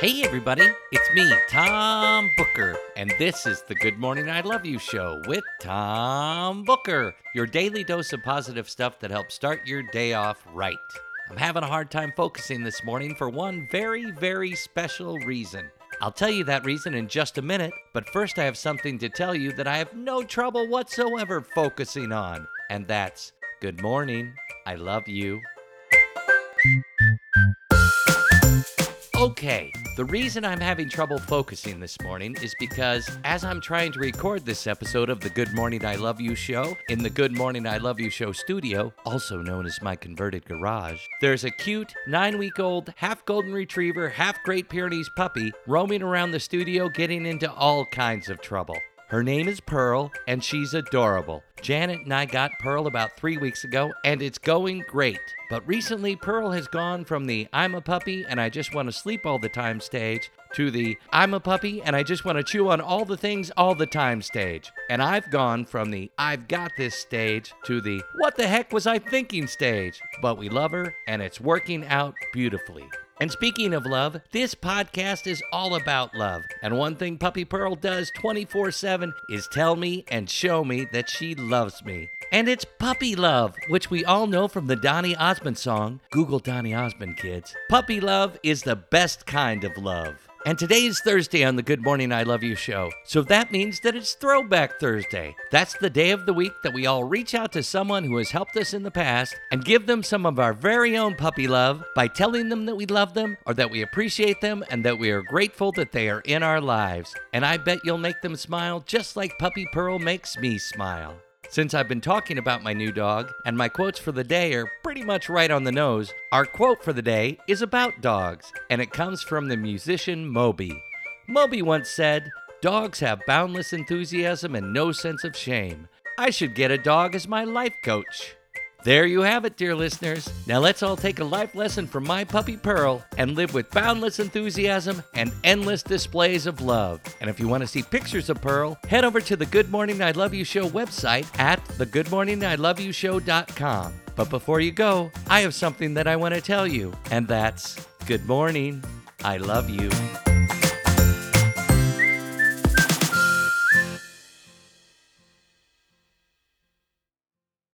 Hey, everybody, it's me, Tom Booker, and this is the Good Morning I Love You show with Tom Booker, your daily dose of positive stuff that helps start your day off right. I'm having a hard time focusing this morning for one very, very special reason. I'll tell you that reason in just a minute, but first I have something to tell you that I have no trouble whatsoever focusing on, and that's Good morning, I love you. Okay, the reason I'm having trouble focusing this morning is because as I'm trying to record this episode of the Good Morning I Love You show in the Good Morning I Love You show studio, also known as my converted garage, there's a cute nine week old, half golden retriever, half Great Pyrenees puppy roaming around the studio getting into all kinds of trouble. Her name is Pearl, and she's adorable. Janet and I got Pearl about three weeks ago, and it's going great. But recently, Pearl has gone from the I'm a puppy and I just want to sleep all the time stage to the I'm a puppy and I just want to chew on all the things all the time stage. And I've gone from the I've got this stage to the what the heck was I thinking stage. But we love her, and it's working out beautifully. And speaking of love, this podcast is all about love. And one thing Puppy Pearl does 24 7 is tell me and show me that she loves me. And it's puppy love, which we all know from the Donny Osmond song. Google Donny Osmond, kids. Puppy love is the best kind of love. And today is Thursday on the Good Morning I Love You show. So that means that it's Throwback Thursday. That's the day of the week that we all reach out to someone who has helped us in the past and give them some of our very own puppy love by telling them that we love them or that we appreciate them and that we are grateful that they are in our lives. And I bet you'll make them smile just like Puppy Pearl makes me smile. Since I've been talking about my new dog, and my quotes for the day are pretty much right on the nose, our quote for the day is about dogs, and it comes from the musician Moby. Moby once said, Dogs have boundless enthusiasm and no sense of shame. I should get a dog as my life coach. There you have it, dear listeners. Now let's all take a life lesson from my puppy Pearl and live with boundless enthusiasm and endless displays of love. And if you want to see pictures of Pearl, head over to the Good Morning I Love You Show website at thegoodmorningiloveyoushow.com. But before you go, I have something that I want to tell you, and that's good morning. I love you.